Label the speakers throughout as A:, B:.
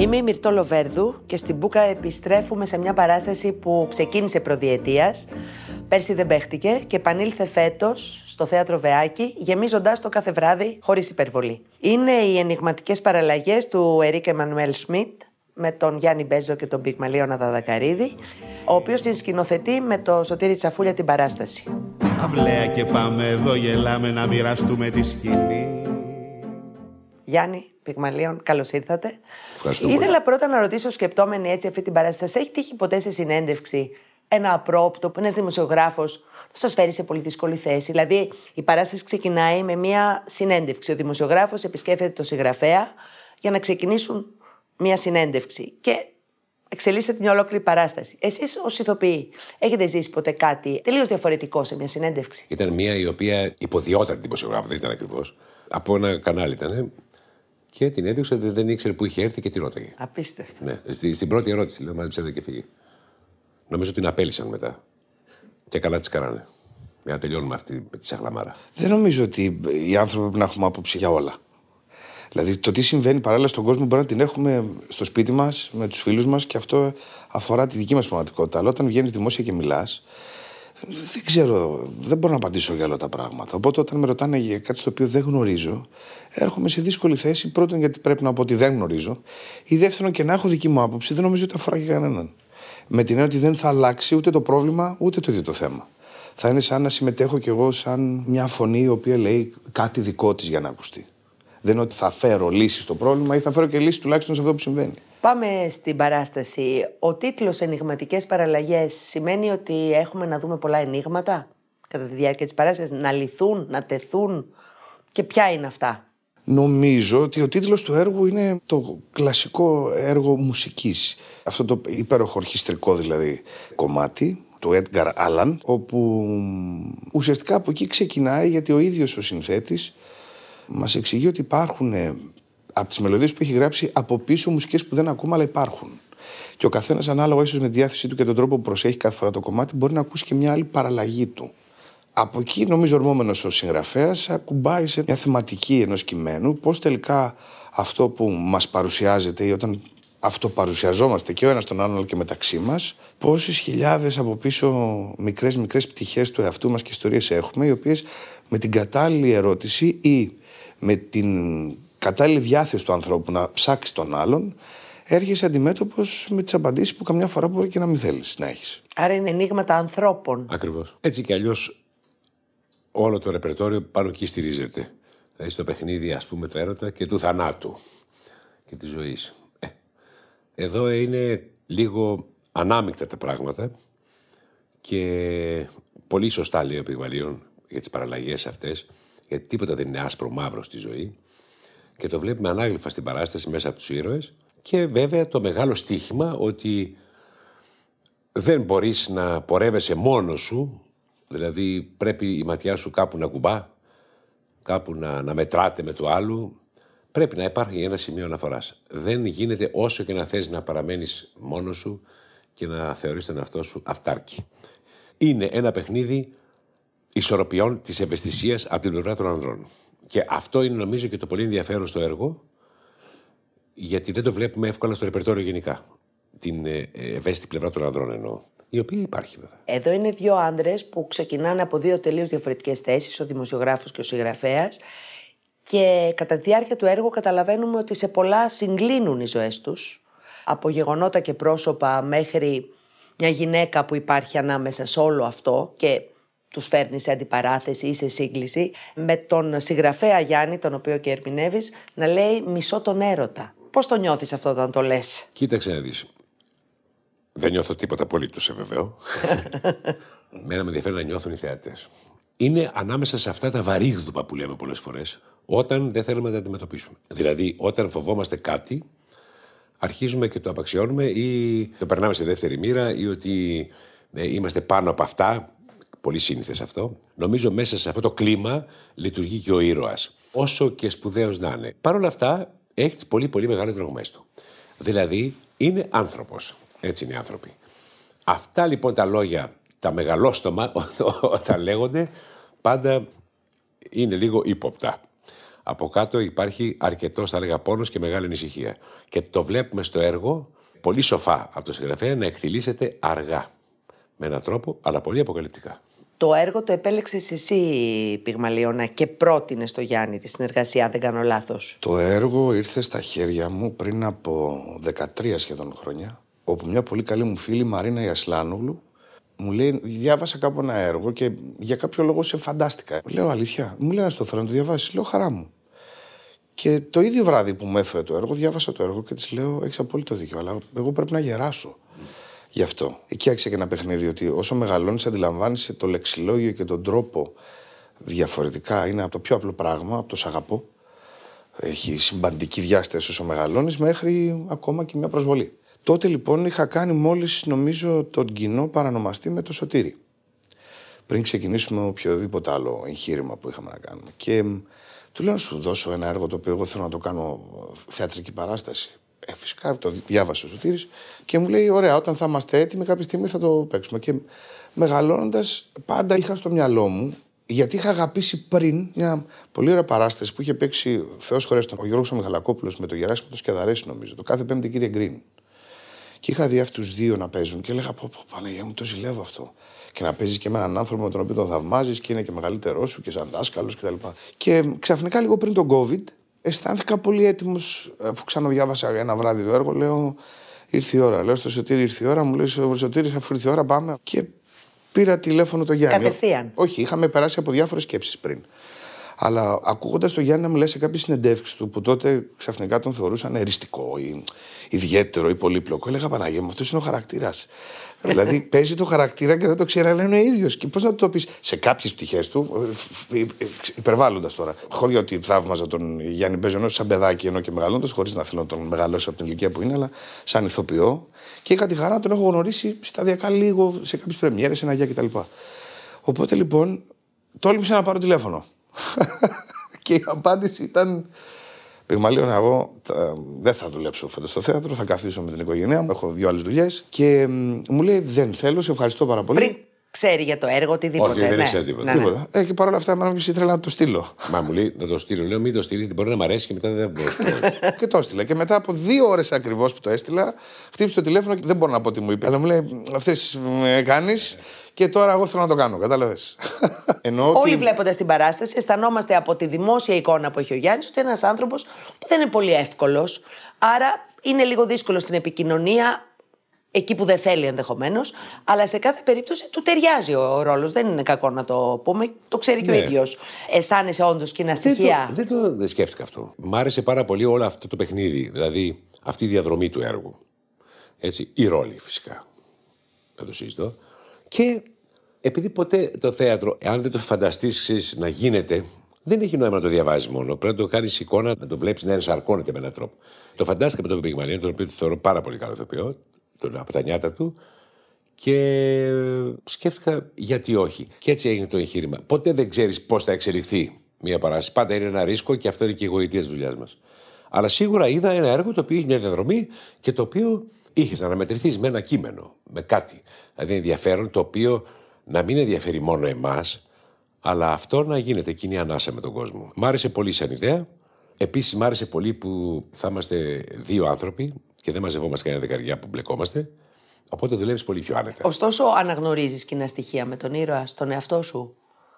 A: Είμαι η Μυρτώ Λοβέρδου και στην Μπούκα επιστρέφουμε σε μια παράσταση που ξεκίνησε προδιετίας. Πέρσι δεν παίχτηκε και επανήλθε φέτος στο θέατρο Βεάκη, γεμίζοντα το κάθε βράδυ χωρίς υπερβολή. Είναι οι ενηγματικές παραλλαγές του Ερίκ Εμμανουέλ Σμιτ με τον Γιάννη Μπέζο και τον Πιγμαλίωνα Δαδακαρίδη, ο οποίος την σκηνοθετεί με το Σωτήρι Τσαφούλια την παράσταση.
B: Αυλαία και πάμε εδώ γελάμε να μοιραστούμε τη σκηνή.
A: Γιάννη, Πιγμαλίων, καλώς ήρθατε.
C: Ευχαριστώ
A: Ήθελα
C: πολύ.
A: πρώτα να ρωτήσω, σκεπτόμενη έτσι αυτή την παράσταση, σας έχει τύχει ποτέ σε συνέντευξη ένα απρόπτο που ένας δημοσιογράφος σας φέρει σε πολύ δύσκολη θέση; Δηλαδή, η παράσταση ξεκινάει με μια συνέντευξη. Ο δημοσιογράφος επισκέφτεται το συγγραφέα για να ξεκινήσουν μια συνέντευξη. Και εξελίσσεται μια ολόκληρη παράσταση. Εσείς, ως ηθοποιοί, έχετε ζήσει ποτέ κάτι τελείως διαφορετικό σε μια συνέντευξη;
C: Ήταν μια η οποία υποδιόταν δημοσιογράφο, δεν ήταν ακριβώς. Από ένα κανάλι ήταν. Και την έδειξε, δεν, δεν ήξερε που είχε έρθει και τη ρώταγε.
A: Απίστευτο.
C: Ναι. Στη, στην πρώτη ερώτηση, λέω, μάζεψε και φύγει. Νομίζω την απέλησαν μετά. Και καλά τη κάνανε. Για να τελειώνουμε αυτή με τη σαχλαμάρα.
D: Δεν νομίζω ότι οι άνθρωποι πρέπει να έχουμε άποψη για όλα. Δηλαδή, το τι συμβαίνει παράλληλα στον κόσμο μπορεί να την έχουμε στο σπίτι μας, με τους φίλους μας και αυτό αφορά τη δική μας πραγματικότητα. Αλλά όταν βγαίνεις δημόσια και μιλάς, δεν ξέρω, δεν μπορώ να απαντήσω για όλα τα πράγματα. Οπότε, όταν με ρωτάνε για κάτι στο οποίο δεν γνωρίζω, έρχομαι σε δύσκολη θέση. Πρώτον, γιατί πρέπει να πω ότι δεν γνωρίζω. Ή δεύτερον, και να έχω δική μου άποψη, δεν νομίζω ότι αφορά και κανέναν. Με την έννοια ότι δεν θα αλλάξει ούτε το πρόβλημα, ούτε το ίδιο το θέμα. Θα είναι σαν να συμμετέχω κι εγώ σαν μια φωνή η οποία λέει κάτι δικό της για να ακουστεί. Δεν είναι ότι θα φέρω λύση στο πρόβλημα ή θα φέρω και λύση τουλάχιστον σε αυτό που συμβαίνει.
A: Πάμε στην παράσταση. Ο τίτλος «Ενηγματικές παραλλαγές» σημαίνει ότι έχουμε να δούμε πολλά ενίγματα κατά τη διάρκεια της παράστασης, να λυθούν, να τεθούν και ποια είναι αυτά;
D: Νομίζω ότι ο τίτλος του έργου είναι το κλασικό έργο μουσικής. Αυτό το υπέροχο ορχιστρικό δηλαδή κομμάτι του Edgar Allan, όπου ουσιαστικά από εκεί ξεκινάει γιατί ο ίδιος ο συνθέτης μας εξηγεί ότι υπάρχουν ε, από τις μελωδίες που έχει γράψει από πίσω μουσικές που δεν ακούμε αλλά υπάρχουν. Και ο καθένας ανάλογα ίσως με τη διάθεσή του και τον τρόπο που προσέχει κάθε φορά το κομμάτι μπορεί να ακούσει και μια άλλη παραλλαγή του. Από εκεί, νομίζω, ορμόμενος ο συγγραφέας ακουμπάει σε μια θεματική ενός κειμένου πώς τελικά αυτό που μας παρουσιάζεται ή όταν αυτοπαρουσιαζόμαστε και ο ένας τον άλλον αλλά και μεταξύ μας, πόσες χιλιάδες από πίσω μικρές μικρές πτυχές του εαυτού μας και ιστορίες έχουμε, οι οποίες με την κατάλληλη ερώτηση ή με την κατάλληλη διάθεση του ανθρώπου να ψάξει τον άλλον, έρχεσαι αντιμέτωπος με τις απαντήσεις που καμιά φορά μπορεί και να μην θέλεις να έχεις.
A: Άρα είναι ενίγματα ανθρώπων.
C: Ακριβώς. Έτσι κι αλλιώς όλο το ρεπερτόριο πάνω εκεί στηρίζεται. Δηλαδή στο παιχνίδι, ας πούμε, το έρωτα και του θανάτου και της ζωής. Ε, εδώ είναι λίγο ανάμεικτα τα πράγματα και πολύ σωστά λέει ο Πυγμαλίων για τις παραλλαγές αυτές, γιατί τίποτα δεν είναι άσπρο μαύρο στη ζωή και το βλέπουμε ανάγλυφα στην παράσταση μέσα από τους ήρωες και βέβαια το μεγάλο στίχημα ότι δεν μπορείς να πορεύεσαι μόνος σου, δηλαδή πρέπει η ματιά σου κάπου να κουμπά, κάπου να, να μετράτε με το άλλο, πρέπει να υπάρχει ένα σημείο αναφοράς. Δεν γίνεται όσο και να θες να παραμένεις μόνος σου και να θεωρείς τον εαυτό σου αυτάρκη. Είναι ένα παιχνίδι ισορροπιών της ευαισθησίας από την πλευρά των ανδρών. Και αυτό είναι νομίζω και το πολύ ενδιαφέρον στο έργο, γιατί δεν το βλέπουμε εύκολα στο ρεπερτόριο γενικά. Την ε, ε, ευαίσθητη πλευρά των ανδρών εννοώ. Η οποία υπάρχει βέβαια.
A: Εδώ είναι δύο άντρες που ξεκινάνε από δύο τελείως διαφορετικές θέσεις, ο δημοσιογράφος και ο συγγραφέας. Και κατά τη διάρκεια του έργου καταλαβαίνουμε ότι σε πολλά συγκλίνουν οι ζωές τους. Από γεγονότα και πρόσωπα μέχρι μια γυναίκα που υπάρχει ανάμεσα σε όλο αυτό και τους φέρνει σε αντιπαράθεση ή σε σύγκληση, με τον συγγραφέα Γιάννη, τον οποίο και ερμηνεύεις, να λέει μισό τον έρωτα. Πώς το νιώθεις αυτό όταν το λες;
C: Κοίταξε να δεις. Δεν νιώθω τίποτα απολύτως, σε βεβαίω. Μένα με ενδιαφέρει να νιώθουν οι θεατές. Είναι ανάμεσα σε αυτά τα βαρύγδουπα που λέμε πολλές φορές, όταν δεν θέλουμε να τα αντιμετωπίσουμε. Δηλαδή, όταν φοβόμαστε κάτι, αρχίζουμε και το απαξιώνουμε ή το περνάμε σε δεύτερη μοίρα ή ότι ε, είμαστε πάνω από αυτά. Πολύ σύνηθες αυτό. Νομίζω μέσα σε αυτό το κλίμα λειτουργεί και ο ήρωας. Όσο και σπουδαίος να είναι. Παρ' όλα αυτά, έχει τις πολύ πολύ μεγάλες δρογμέ του. Δηλαδή, είναι άνθρωπος. Έτσι είναι οι άνθρωποι. Αυτά λοιπόν τα λόγια, τα μεγαλόστομα, όταν λέγονται, πάντα είναι λίγο ύποπτα. Από κάτω υπάρχει αρκετός, θα έλεγα, πόνος και μεγάλη ανησυχία. Και το βλέπουμε στο έργο πολύ σοφά από το συγγραφέα να εκτιλήσεται αργά. Με έναν τρόπο, αλλά πολύ αποκαλυπτικά.
A: Το έργο το επέλεξες εσύ, Πυγμαλίωνα, και πρότεινε στο Γιάννη τη συνεργασία, αν δεν κάνω λάθος;
D: Το έργο ήρθε στα χέρια μου πριν από 13 σχεδόν χρόνια, όπου μια πολύ καλή μου φίλη, Μαρίνα Ιασλάνογλου, μου λέει: Διάβασα κάπου ένα έργο και για κάποιο λόγο σε φαντάστηκα. Λέω αλήθεια. Μου λέει: Να στο θέλω να το διαβάσεις. Λέω χαρά μου. Και το ίδιο βράδυ που μου έφερε το έργο, διάβασα το έργο και της λέω: Έχεις απόλυτο δίκιο, αλλά εγώ πρέπει να γεράσω. Γι' αυτό. Εκεί άρχισε και ένα παιχνίδι ότι όσο μεγαλώνεις, αντιλαμβάνεσαι το λεξιλόγιο και τον τρόπο διαφορετικά. Είναι από το πιο απλό πράγμα, από το σ' αγαπώ. Έχει συμπαντική διάσταση όσο μεγαλώνεις, μέχρι ακόμα και μια προσβολή. Τότε λοιπόν είχα κάνει μόλις νομίζω τον κοινό παρανομαστή με το σωτήρι. Πριν ξεκινήσουμε οποιοδήποτε άλλο εγχείρημα που είχαμε να κάνουμε. Και του λέω να σου δώσω ένα έργο το οποίο εγώ θέλω να το κάνω θεατρική παράσταση. Ε, φυσικά το διάβασε ο Σωτήρης και μου λέει: Ωραία, όταν θα είμαστε έτοιμοι, κάποια στιγμή θα το παίξουμε. Και μεγαλώνοντας, πάντα είχα στο μυαλό μου, γιατί είχα αγαπήσει πριν μια πολύ ωραία παράσταση που είχε παίξει Θεός Χωρέστον, ο Γιώργο Μιχαλακόπουλο με το Γεράσιμο το Σκεδαρέση, νομίζω, το κάθε Πέμπτη κύριε Γκριν. Και είχα δει αυτούς δύο να παίζουν και έλεγα: Πω, πω, Παναγία μου, το ζηλεύω αυτό. Και να παίζει και με έναν άνθρωπο με τον οποίο τον θαυμάζεις και είναι και μεγαλύτερός σου και σαν δάσκαλος κτλ. Και, και ξαφνικά λίγο πριν τον COVID, αισθάνθηκα πολύ έτοιμος, αφού ξαναδιάβασα ένα βράδυ το έργο. Λέω: Ήρθε η ώρα. Λέω στο Σωτήρι, ήρθε η ώρα. Μου λέει: Στο Σωτήρι, αφού ήρθε η ώρα, πάμε. Και πήρα τηλέφωνο το Γιάννη.
A: Κατευθείαν.
D: Όχι, είχαμε περάσει από διάφορες σκέψεις πριν. Αλλά ακούγοντας το Γιάννη να μιλάει σε κάποιες συνεντεύξεις του που τότε ξαφνικά τον θεωρούσαν εριστικό ή ιδιαίτερο ή πολύπλοκο, έλεγα Παναγία μου, αυτός είναι ο χαρακτήρας. Δηλαδή παίζει το χαρακτήρα και δεν το ξέρει, αλλά είναι ο ίδιος. Και πώς να το πεις; Σε κάποιες πτυχές του, ε, ε, ε, υπερβάλλοντας τώρα. Χωρίς ότι θαύμαζα τον Γιάννη Μπέζονο σαν παιδάκι ενώ και μεγαλώντας, χωρίς να θέλω να τον μεγαλώσω από την ηλικία που είναι, αλλά σαν ηθοποιό. Και είχα τη χαρά να τον έχω γνωρίσει σταδιακά λίγο σε κάποιες πρεμιέρες, ένα γεια κτλ. Οπότε λοιπόν τόλμησα να πάρω τηλέφωνο. και η απάντηση ήταν. Πυγμαλίων, εγώ δεν θα δουλέψω φέτος στο θέατρο, θα καθίσω με την οικογένειά μου. Έχω δύο άλλες δουλειές. Και μου λέει: Δεν θέλω, σε ευχαριστώ πάρα πολύ.
A: Πριν ξέρει για το έργο, οτιδήποτε.
C: Όχι, δεν
A: ναι.
C: ήξερε τίποτα.
A: Ναι, ναι.
D: Τίποτα. Ε, και παρόλα αυτά, εμένα μου ήθελα να το στείλω.
C: Μα μου λέει να το στείλω. Λέω μην το στείλεις, μπορεί να μ' αρέσει και μετά δεν μπορώ να σου πω.
D: και το έστειλα. Και μετά από δύο ώρες ακριβώς που το έστειλα, χτύπησε το τηλέφωνο και δεν μπορώ να πω τι μου είπε. Αλλά μου λέει: Αυτές κάνεις και τώρα εγώ θέλω να το κάνω. Κατάλαβες.
A: Όλοι βλέποντας την παράσταση, αισθανόμαστε από τη δημόσια εικόνα που έχει ο Γιάννης ότι είναι ένας άνθρωπος που δεν είναι πολύ εύκολος. Άρα είναι λίγο δύσκολο στην επικοινωνία, εκεί που δεν θέλει ενδεχομένως. Αλλά σε κάθε περίπτωση του ταιριάζει ο ρόλος. Δεν είναι κακό να το πούμε. Το ξέρει και ο
C: Ναι.
A: ίδιος. Αισθάνεσαι όντως κοινά
C: δεν, το,
A: στοιχεία.
C: δεν το δεν σκέφτηκα αυτό. Μ' άρεσε πάρα πολύ όλο αυτό το παιχνίδι. Δηλαδή αυτή η διαδρομή του έργου. Έτσι, η ρόλη φυσικά. Δεν το συζητώ. Και επειδή ποτέ το θέατρο, αν δεν το φανταστείς να γίνεται, δεν έχει νόημα να το διαβάζεις μόνο. Πρέπει να το κάνεις εικόνα, να το βλέπεις να ενσαρκώνεται με έναν τρόπο. Το φαντάστηκα με τον Πυγμαλίον, τον οποίο το θεωρώ πάρα πολύ καλό ηθοποιό, τον, από τα νιάτα του, και σκέφτηκα γιατί όχι. Και έτσι έγινε το εγχείρημα. Ποτέ δεν ξέρεις πώς θα εξελιχθεί μια παράσταση. Πάντα είναι ένα ρίσκο και αυτό είναι και η γοητεία της δουλειάς μας. Αλλά σίγουρα είδα ένα έργο το οποίο είχε μια διαδρομή και το οποίο είχες να αναμετρηθείς με ένα κείμενο, με κάτι. Δηλαδή ενδιαφέρον το οποίο να μην ενδιαφέρει μόνο εμάς, αλλά αυτό να γίνεται κοινή ανάσα με τον κόσμο. Μ' άρεσε πολύ σαν ιδέα. Επίσης, μ' άρεσε πολύ που θα είμαστε δύο άνθρωποι και δεν μαζευόμαστε κανένα δεκαριά που μπλεκόμαστε. Οπότε δουλεύεις πολύ πιο άνετα.
A: Ωστόσο, αναγνωρίζεις κοινά στοιχεία με τον ήρωα στον εαυτό σου.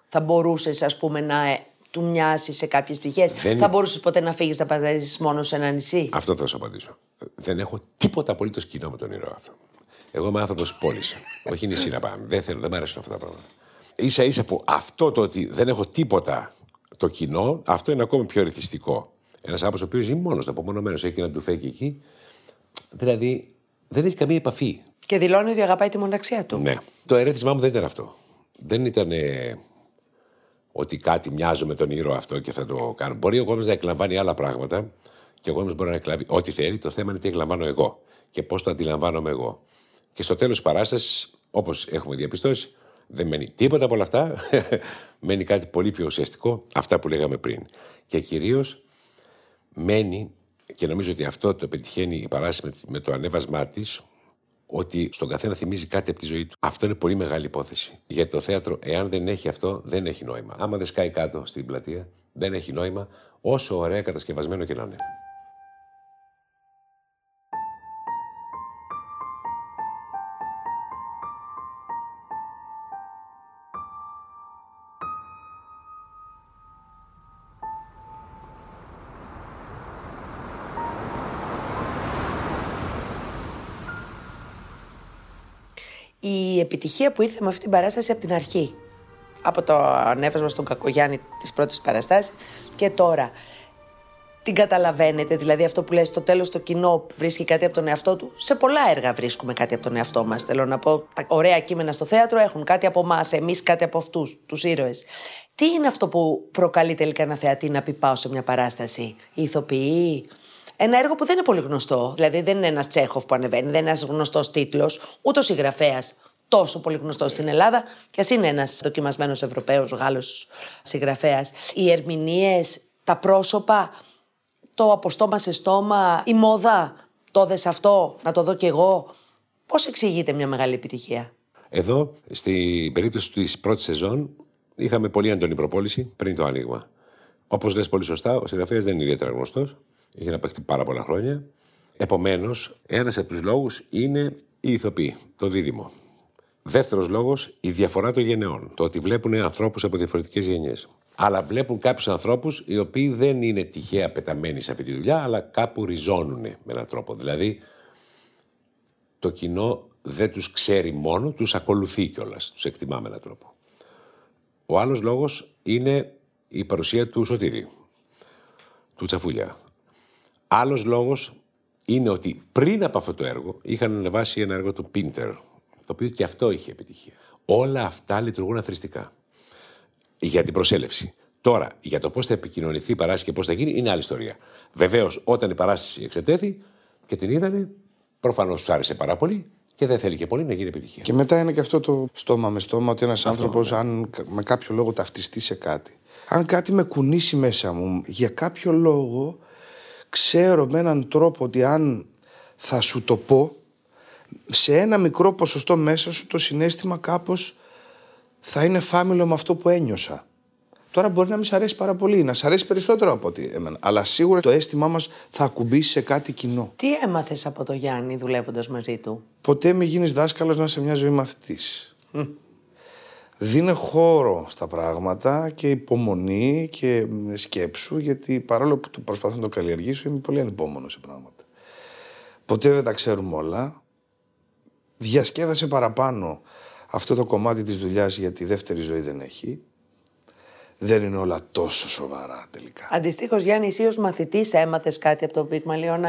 A: Θα μπορούσες, ας πούμε, να ε, του μοιάσει σε κάποιες πτυχές.
C: Δεν-
A: Θα μπορούσες ποτέ να φύγεις να παζαρίζει μόνο σε ένα νησί;
C: Αυτό θα σου απαντήσω. Δεν έχω τίποτα απολύτως κοινό με τον ήρωα αυτό. Εγώ είμαι άνθρωπος πόλης. Όχι νησί να πάμε. Δεν θέλω, δεν μου αρέσουν αυτά τα πράγματα. σα ίσα που αυτό το ότι δεν έχω τίποτα το κοινό, αυτό είναι ακόμη πιο ρυθιστικό. Ένας άνθρωπος ο οποίος ζει μόνος, απομονωμένος, έχει και ένα ντουφέκι εκεί. Δηλαδή δεν έχει καμία επαφή.
A: Και δηλώνει ότι αγαπάει τη μοναξιά του.
C: Ναι. Το ερέθισμά μου δεν ήταν αυτό. Δεν ήταν ε, ότι κάτι μοιάζω με τον ήρωα αυτό και θα το κάνω. Μπορεί ο κόσμος να εκλαμβάνει άλλα πράγματα και ο κόσμος μπορεί να εκλάβει ό,τι θέλει. Το θέμα είναι τι εκλαμβάνω εγώ και πώς το αντιλαμβάνομαι εγώ. Και στο τέλος της παράστασης, όπως έχουμε διαπιστώσει, δεν μένει τίποτα από όλα αυτά. μένει κάτι πολύ πιο ουσιαστικό, αυτά που λέγαμε πριν. Και κυρίως μένει, και νομίζω ότι αυτό το πετυχαίνει η παράσταση με- με το ανέβασμά της, ότι στον καθένα θυμίζει κάτι από τη ζωή του. Αυτό είναι πολύ μεγάλη υπόθεση. Γιατί το θέατρο, εάν δεν έχει αυτό, δεν έχει νόημα. Άμα δεν σκάει κάτω στην πλατεία, Δεν έχει νόημα όσο ωραία κατασκευασμένο και να είναι.
A: Επιτυχία που ήρθε με αυτή την παράσταση από την αρχή. Από το ανέβασμα στον Κακογιάννη της πρώτης παραστάσης και τώρα. Την καταλαβαίνετε, δηλαδή αυτό που λες στο τέλος το κοινό βρίσκει κάτι από τον εαυτό του. Σε πολλά έργα βρίσκουμε κάτι από τον εαυτό μας. Θέλω να πω, τα ωραία κείμενα στο θέατρο έχουν κάτι από εμάς, εμείς κάτι από αυτούς, τους ήρωες. Τι είναι αυτό που προκαλεί τελικά ένα θεατή να πει πάω σε μια παράσταση, οι ηθοποιοί, ένα έργο που δεν είναι πολύ γνωστό. Δηλαδή δεν είναι ένας Τσέχοφ που ανεβαίνει, δεν είναι ένας γνωστός τίτλος, ούτε ο συγγραφέα τόσο πολύ γνωστός στην Ελλάδα, και ας είναι ένας δοκιμασμένος Ευρωπαίος Γάλλος συγγραφέας. Οι ερμηνείες, τα πρόσωπα, το από στόμα σε στόμα, η μόδα, το δες αυτό, να το δω κι εγώ. Πώς εξηγείται μια μεγάλη επιτυχία;
C: Εδώ, στην περίπτωση της πρώτης σεζόν, είχαμε πολύ έντονη προπόληση πριν το άνοιγμα. Όπως λες πολύ σωστά, ο συγγραφέας δεν είναι ιδιαίτερα γνωστός. Είχε να παίξει πάρα πολλά χρόνια. Επομένως, ένας από τους λόγους είναι η ηθοποίη, το δίδυμο. Δεύτερος λόγος, η διαφορά των γενεών. Το ότι βλέπουν ανθρώπους από διαφορετικές γενιές. Αλλά βλέπουν κάποιους ανθρώπους οι οποίοι δεν είναι τυχαία πεταμένοι σε αυτή τη δουλειά, αλλά κάπου ριζώνουν με έναν τρόπο. Δηλαδή, το κοινό δεν τους ξέρει μόνο, τους ακολουθεί κιόλας. Τους εκτιμά με έναν τρόπο. Ο άλλος λόγος είναι η παρουσία του Σωτήρη, του Τσαφούλια. Άλλος λόγος είναι ότι πριν από αυτό το έργο είχαν ανεβάσει ένα έργο του Πίντερ, το οποίο και αυτό είχε επιτυχία. Όλα αυτά λειτουργούν αθρηστικά για την προσέλευση. Τώρα, για το πώς θα επικοινωνηθεί η παράσταση και πώς θα γίνει είναι άλλη ιστορία. Βεβαίως, όταν η παράσταση εξετέθη και την είδανε, προφανώς τους άρεσε πάρα πολύ και δεν θέλει και πολύ να γίνει επιτυχία.
D: Και μετά είναι και αυτό το στόμα με στόμα ότι ένας άνθρωπος, ναι. αν με κάποιο λόγο ταυτιστεί σε κάτι, αν κάτι με κουνήσει μέσα μου για κάποιο λόγο, ξέρω με έναν τρόπο ότι αν θα σου το πω, σε ένα μικρό ποσοστό μέσα σου το συνέστημα κάπως θα είναι φάμιλο με αυτό που ένιωσα. Τώρα μπορεί να μην σ' αρέσει πάρα πολύ, να σ' αρέσει περισσότερο από ότι εμένα. Αλλά σίγουρα το αίσθημά μας θα ακουμπήσει σε κάτι κοινό.
A: Τι έμαθες από το Γιάννη δουλεύοντας μαζί του;
D: Ποτέ μην γίνεις δάσκαλος να είσαι μια ζωή μαθητής. Δίνε χώρο στα πράγματα και υπομονή και σκέψου, γιατί παρόλο που προσπαθώ να το καλλιεργήσω, είμαι πολύ ανυπόμονος σε πράγματα. Ποτέ δεν τα ξέρουμε όλα. Διασκέδασε παραπάνω αυτό το κομμάτι της δουλειάς γιατί δεύτερη ζωή δεν έχει δεν είναι όλα τόσο σοβαρά τελικά.
A: Αντιστοίχως, Γιάννη, εσύ ως μαθητής έμαθες κάτι από τον Πίγμα Λιώνα,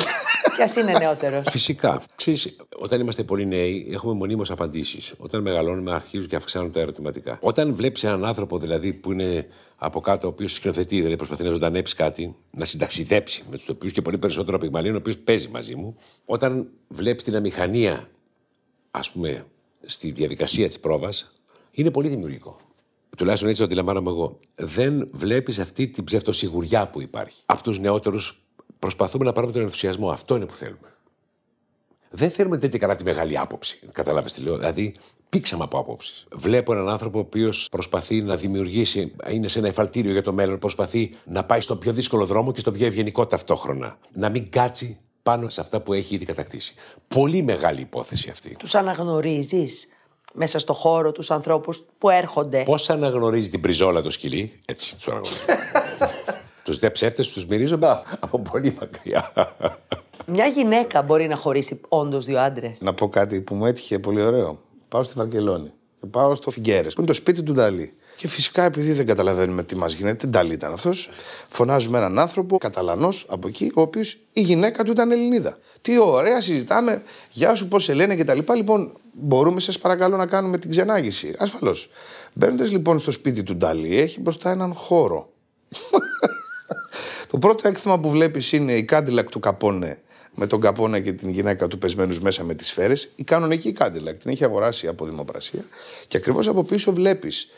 A: κι α είναι νεότερος;
C: Φυσικά. Ξέρεις, όταν είμαστε πολύ νέοι, έχουμε μονίμως απαντήσεις. Όταν μεγαλώνουμε, αρχίζουν και αυξάνουν τα ερωτηματικά. Όταν βλέπεις έναν άνθρωπο δηλαδή που είναι από κάτω, ο οποίος σκηνοθετεί, δηλαδή προσπαθεί να ζωντανέψει κάτι, να συνταξιδέψει με τους τοπίου και πολύ περισσότερο από Πιγμαλίων, ο οποίος παίζει μαζί μου. Όταν βλέπεις την αμηχανία, ας πούμε, στη διαδικασία της πρόβας, είναι πολύ δημιουργικό τουλάχιστον έτσι το αντιλαμβάνομαι εγώ, δεν βλέπεις αυτή την ψευτοσιγουριά που υπάρχει. Από τους νεότερους προσπαθούμε να πάρουμε τον ενθουσιασμό. Αυτό είναι που θέλουμε. Δεν θέλουμε τέτοια καλά τη μεγάλη άποψη. Κατάλαβε τι λέω. Δηλαδή, πήξαμε από άποψεις. Βλέπω έναν άνθρωπο ο οποίος προσπαθεί να δημιουργήσει, είναι σε ένα εφαλτήριο για το μέλλον, προσπαθεί να πάει στον πιο δύσκολο δρόμο και στον πιο ευγενικό ταυτόχρονα. Να μην κάτσει πάνω σε αυτά που έχει ήδη κατακτήσει. Πολύ μεγάλη υπόθεση αυτή.
A: Τους αναγνωρίζεις μέσα στο χώρο τους ανθρώπους που έρχονται;
C: Πώς αναγνωρίζει την πριζόλα το σκυλί, έτσι τους αναγνωρίζει. τους δε ψεύτες τους μυρίζω από πολύ μακριά.
A: Μια γυναίκα μπορεί να χωρίσει όντως δύο άντρες;
D: Να πω κάτι που μου έτυχε πολύ ωραίο. Πάω στη Βαρκελόνη και πάω στο Φιγκέρες, που είναι το σπίτι του Νταλή. Και φυσικά επειδή δεν καταλαβαίνουμε τι μας γίνεται, δεν Νταλή ήταν αυτός, φωνάζουμε έναν άνθρωπο, Καταλανός από εκεί, ο οποίος η γυναίκα του ήταν Ελληνίδα. Τι ωραία, συζητάμε, γεια σου, πώς σε λένε κτλ. Λοιπόν, μπορούμε, σας παρακαλώ, να κάνουμε την ξενάγηση. Ασφαλώς. Μπαίνοντας λοιπόν στο σπίτι του Νταλή, έχει μπροστά έναν χώρο. το πρώτο έκθεμα που βλέπεις είναι η Κάντιλακ του Καπόνε με τον Καπόνα και την γυναίκα του πεσμένους μέσα με τις σφαίρες. Η κανονική Κάντιλακ την έχει αγοράσει από δημοπρασία. Και ακριβώς από πίσω βλέπεις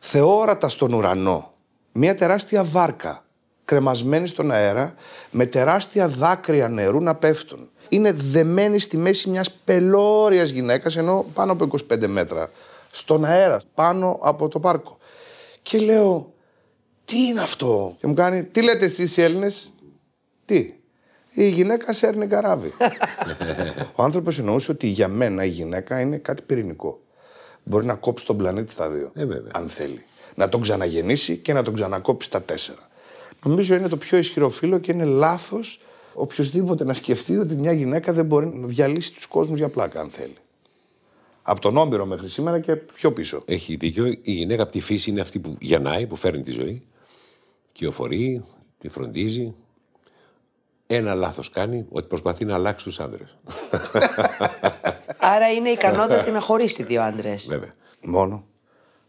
D: θεόρατα στον ουρανό μια τεράστια βάρκα κρεμασμένη στον αέρα με τεράστια δάκρυα νερού να πέφτουν. Είναι δεμένη στη μέση μιας πελώριας γυναίκας ενώ πάνω από 25 μέτρα στον αέρα, πάνω από το πάρκο. Και λέω, Τι είναι αυτό; Και μου κάνει, τι λέτε εσείς οι Έλληνες, Τι. Η γυναίκα σέρνει καράβι. Ο άνθρωπος εννοούσε ότι για μένα η γυναίκα είναι κάτι πυρηνικό. Μπορεί να κόψει τον πλανήτη στα δύο.
C: Ε, βέβαια.
D: αν θέλει. Να τον ξαναγεννήσει και να τον ξανακόψει στα τέσσερα. Νομίζω είναι το πιο ισχυρό φίλο και είναι λάθος οποιοδήποτε να σκεφτεί ότι μια γυναίκα δεν μπορεί να διαλύσει τους κόσμους για πλάκα, αν θέλει. Από τον Όμπειρο μέχρι σήμερα και πιο πίσω.
C: Έχει δίκιο. Η γυναίκα από τη φύση είναι αυτή που γεννάει, που φέρνει τη ζωή. Κυοφορεί, τη φροντίζει. Ένα λάθος κάνει, ότι προσπαθεί να αλλάξει τους άντρες.
A: Άρα είναι ικανότατη να χωρίσει δύο άντρες.
C: Βέβαια.
D: Μόνο.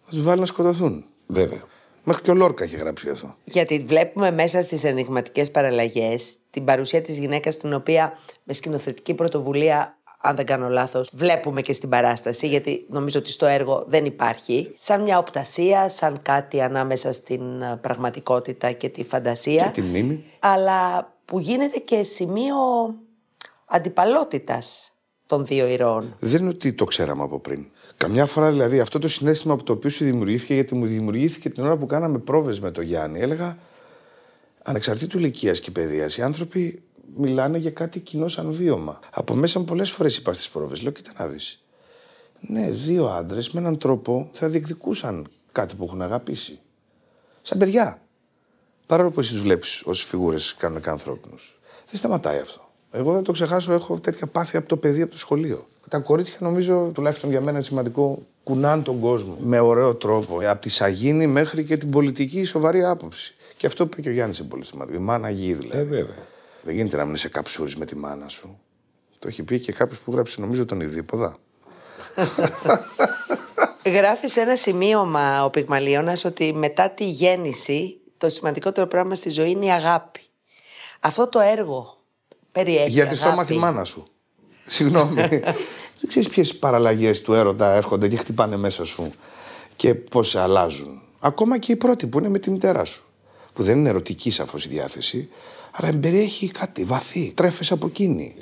D: Θα τους βάλει να σκοτωθούν.
C: Βέβαια.
D: Μέχρι και ο Λόρκα έχει γράψει γι' αυτό.
A: Γιατί βλέπουμε μέσα στις ενηγματικές παραλλαγές την παρουσία της γυναίκας, την οποία με σκηνοθετική πρωτοβουλία, αν δεν κάνω λάθος, βλέπουμε και στην παράσταση, γιατί νομίζω ότι στο έργο δεν υπάρχει. Σαν μια οπτασία, σαν κάτι ανάμεσα στην ε, πραγματικότητα και τη φαντασία.
D: Και τη μνήμη.
A: Αλλά που γίνεται και σημείο αντιπαλότητας των δύο ηρώων.
D: Δεν είναι ότι το ξέραμε από πριν. Καμιά φορά δηλαδή αυτό το συνέστημα από το οποίο σου δημιουργήθηκε, γιατί μου δημιουργήθηκε την ώρα που κάναμε πρόβες με τον Γιάννη, έλεγα ανεξαρτήτου ηλικίας και παιδείας, οι άνθρωποι μιλάνε για κάτι κοινό σαν βίωμα. Από μέσα μου πολλές φορές είπα στις πρόβες, λέω: Κοίτα να δεις. Ναι, δύο άντρες με έναν τρόπο θα διεκδικούσαν κάτι που έχουν αγαπήσει. Σαν παιδιά. Παρόλο που εσύ τους βλέπεις ως φιγούρες κανονικά ανθρώπινους. Δεν σταματάει αυτό. Εγώ δεν το ξεχάσω, έχω τέτοια πάθη από το παιδί, από το σχολείο. Τα κορίτσια, νομίζω, τουλάχιστον για μένα είναι σημαντικό, κουνάνε τον κόσμο με ωραίο τρόπο. Από τη σαγίνη μέχρι και την πολιτική σοβαρή άποψη. Και αυτό που είπε και ο Γιάννης είναι πολύ σημαντικό. Η μάνα γη δηλαδή.
C: Ε, βέβαια.
D: Δεν γίνεται να μην είσαι καψούρη με τη μάνα σου. Το έχει πει και κάποιος που γράψει, νομίζω, τον Ιδίποδα.
A: Γράφεις σε ένα σημείωμα ο Πυγμαλίωνας ότι μετά τη γέννηση το σημαντικότερο πράγμα στη ζωή είναι η αγάπη. Αυτό το έργο περιέχει
D: Γιατί στο
A: αγάπη.
D: μάθει η μάνα σου. Συγγνώμη. δεν ξέρεις ποιες παραλλαγές του έρωτα έρχονται και χτυπάνε μέσα σου και πώς σε αλλάζουν. Ακόμα και η πρώτη που είναι με τη μητέρα σου. Που δεν είναι ερωτική σαφώς η διάθεση, αλλά εμπεριέχει κάτι βαθύ. Τρέφεσαι από εκείνη.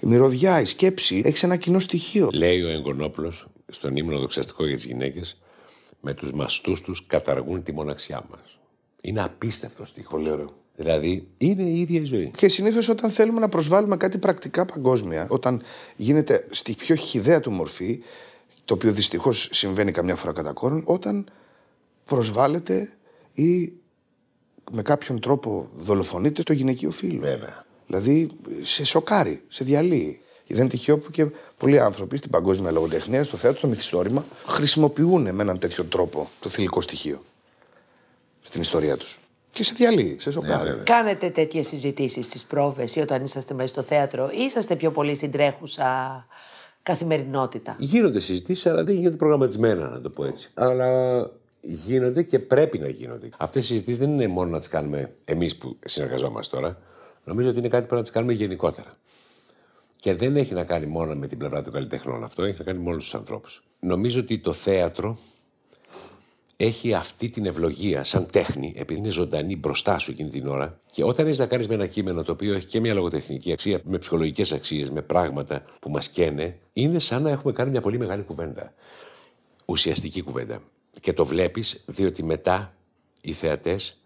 D: Η μυρωδιά, η σκέψη, έχεις ένα κοινό στοιχείο.
C: Λέει ο Εγκονόπουλο στον ύμνο δοξαστικό για τις γυναίκες, με τους μαστούς τους καταργούν τη μοναξιά μας. Είναι απίστευτο στίχος.
D: Πολύ ωραίο.
C: Δηλαδή είναι η ίδια η ζωή.
D: Και συνήθως όταν θέλουμε να προσβάλλουμε κάτι πρακτικά παγκόσμια, όταν γίνεται στη πιο χιδαία του μορφή, το οποίο δυστυχώς συμβαίνει καμιά φορά κατά κόρον, όταν προσβάλλεται ή με κάποιον τρόπο δολοφονείται στο γυναικείο φύλλο.
C: Βέβαια.
D: Δηλαδή σε σοκάρει, σε διαλύει. Δεν είναι τυχαίο που και πολλοί άνθρωποι στην παγκόσμια λογοτεχνία, στο θέατρο, στο μυθιστόρημα, χρησιμοποιούν με έναν τέτοιο τρόπο το θηλυκό στοιχείο στην ιστορία τους. Και σε διαλύει, σε σοκάρει.
C: βέβαια.
A: Κάνετε τέτοιες συζητήσεις στις πρόβες ή όταν είσαστε μέσα στο θέατρο, ή είσαστε πιο πολύ στην τρέχουσα καθημερινότητα;
C: Γίνονται συζητήσεις, αλλά δεν γίνονται προγραμματισμένα, να το πω έτσι. Αλλά γίνονται και πρέπει να γίνονται. Αυτές οι συζητήσεις δεν είναι μόνο να τις κάνουμε εμείς που συνεργαζόμαστε τώρα. Νομίζω ότι είναι κάτι που πρέπει να τις κάνουμε γενικότερα. Και δεν έχει να κάνει μόνο με την πλευρά των καλλιτεχνών αυτό, έχει να κάνει με όλους τους ανθρώπους. Νομίζω ότι το θέατρο έχει αυτή την ευλογία σαν τέχνη, επειδή είναι ζωντανή μπροστά σου εκείνη την ώρα. Και όταν έχεις να κάνεις με ένα κείμενο το οποίο έχει και μια λογοτεχνική αξία, με ψυχολογικές αξίες, με πράγματα που μας καίνε, είναι σαν να έχουμε κάνει μια πολύ μεγάλη κουβέντα. Ουσιαστική κουβέντα. Και το βλέπεις διότι μετά οι θεατές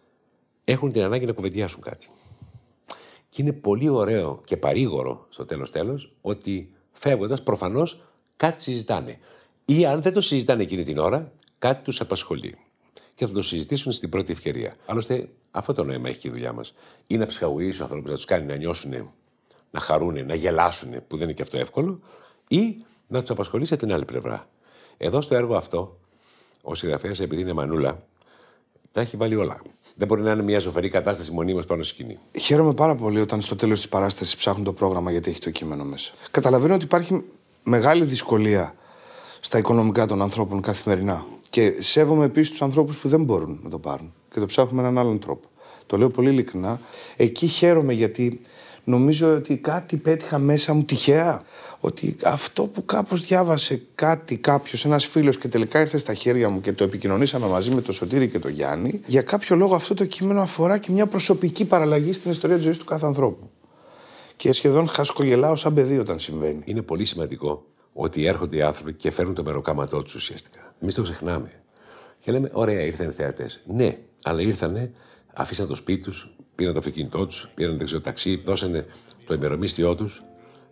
C: έχουν την ανάγκη να κουβεντιάσουν κάτι. Και είναι πολύ ωραίο και παρήγορο στο τέλος τέλος ότι φεύγοντας προφανώς κάτι συζητάνε. Ή αν δεν το συζητάνε εκείνη την ώρα, κάτι τους απασχολεί. Και θα το συζητήσουν στην πρώτη ευκαιρία. Άλλωστε, αυτό το νόημα έχει και η δουλειά μας. Ή να ψυχαγωγήσει του ανθρώπου, να τους κάνει να νιώσουν, να χαρούν, να γελάσουν, που δεν είναι και αυτό εύκολο, ή να τους απασχολήσει από την άλλη πλευρά. Εδώ στο έργο αυτό, ο συγγραφέας, επειδή είναι μανούλα, τα έχει βάλει όλα. Δεν μπορεί να είναι μια ζωφερή κατάσταση μονίμως πάνω στη σκηνή.
D: Χαίρομαι πάρα πολύ όταν στο τέλος της παράστασης ψάχνουν το πρόγραμμα γιατί έχει το κείμενο μέσα. Καταλαβαίνω ότι υπάρχει μεγάλη δυσκολία στα οικονομικά των ανθρώπων καθημερινά. Και σέβομαι επίσης τους ανθρώπους που δεν μπορούν να το πάρουν και το ψάχνουν με έναν άλλον τρόπο. Το λέω πολύ ειλικρινά. Εκεί χαίρομαι γιατί νομίζω ότι κάτι πέτυχα μέσα μου τυχαία. Ότι αυτό που κάπως διάβασε κάτι κάποιος, ένας φίλος και τελικά ήρθε στα χέρια μου και το επικοινωνήσαμε μαζί με τον Σωτήρη και τον Γιάννη, για κάποιο λόγο αυτό το κείμενο αφορά και μια προσωπική παραλλαγή στην ιστορία της ζωής του κάθε ανθρώπου. Και σχεδόν χασκογελάω σαν παιδί όταν συμβαίνει.
C: Είναι πολύ σημαντικό ότι έρχονται οι άνθρωποι και φέρνουν το μεροκάματό τους ουσιαστικά. Εμείς το ξεχνάμε. Και λέμε, ωραία, ήρθαν οι θεατές. Ναι, Αλλά ήρθανε, αφήσαν το σπίτι τους, πήραν το αυτοκίνητό τους, πήραν το ταξί, δώσανε το ημερομίσθιό τους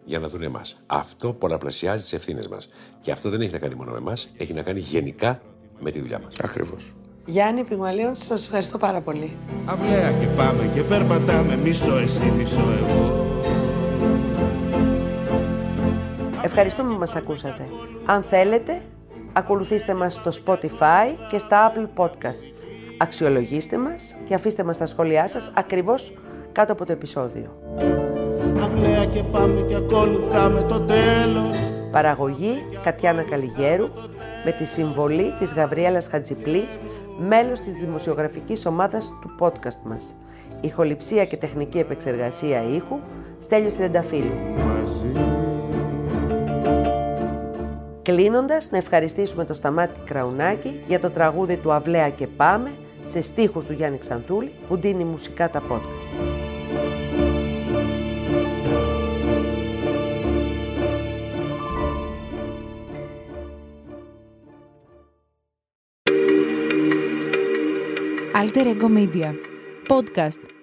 C: για να δουν εμάς. Αυτό πολλαπλασιάζει τις ευθύνες μας. Και αυτό δεν έχει να κάνει μόνο με εμάς, έχει να κάνει γενικά με τη δουλειά μας.
D: Ακριβώς.
A: Γιάννη Πιγμαλίων, σας ευχαριστώ πάρα πολύ.
B: Αυλαία και πάμε και περπατάμε μισό εσύ, μισό εγώ.
A: Ευχαριστούμε που μας ακούσατε. Αν θέλετε, ακολουθήστε μας στο Spotify και στα Apple Podcast. Αξιολογήστε μας και αφήστε μας τα σχόλιά σας ακριβώς κάτω από το επεισόδιο.
B: Αυλαία και πάμε και ακολουθάμε το τέλος.
A: Παραγωγή Κατιάνα Καλιγέρου με τη συμβολή της Γαβριέλας Χατζιπλή, μέλος της δημοσιογραφικής ομάδας του podcast μας. Ηχοληψία και τεχνική επεξεργασία ήχου, Στέλιος Τριανταφύλου. Κλείνοντας, να ευχαριστήσουμε το Σταμάτη Κραουνάκη για το τραγούδι του «Αυλαία και πάμε» σε στίχους του Γιάννη Ξανθούλη που δίνει μουσικά τα podcast.
E: Alter Ego Media. Podcast